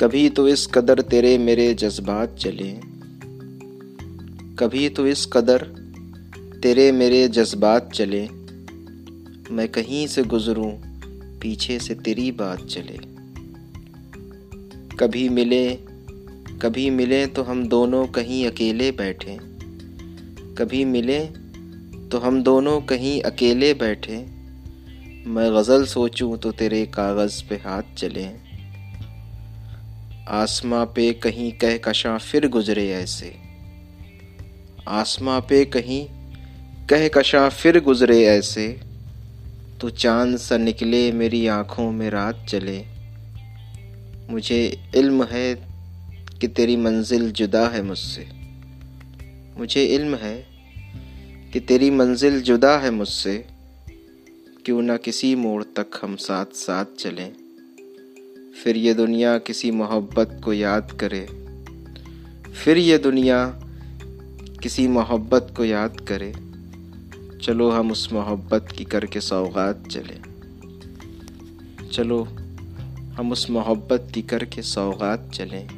कभी तो इस कदर तेरे मेरे जज्बात चले। कभी तो इस कदर तेरे मेरे जज्बात चले। मैं कहीं से गुजरूं, पीछे से तेरी बात चले। कभी मिले कभी मिले तो हम दोनों कहीं अकेले बैठे। कभी मिले तो हम दोनों कहीं अकेले बैठे। मैं गज़ल सोचूं तो तेरे कागज़ पे हाथ चले। आसमां पे कहीं कह कशा फिर गुजरे ऐसे। आसमां पे कहीं कह कशा फिर गुजरे ऐसे। तो चाँद सा निकले मेरी आँखों में रात चले। मुझे इल्म है कि तेरी मंजिल जुदा है मुझसे। मुझे इल्म है कि तेरी मंजिल जुदा है मुझसे। क्यों ना किसी मोड़ तक हम साथ साथ चलें। फिर ये दुनिया किसी मोहब्बत को याद करे। फिर ये दुनिया किसी मोहब्बत को याद करे। चलो हम उस मोहब्बत की करके सौगात चले। चलो हम उस मोहब्बत की करके सौगात चलें।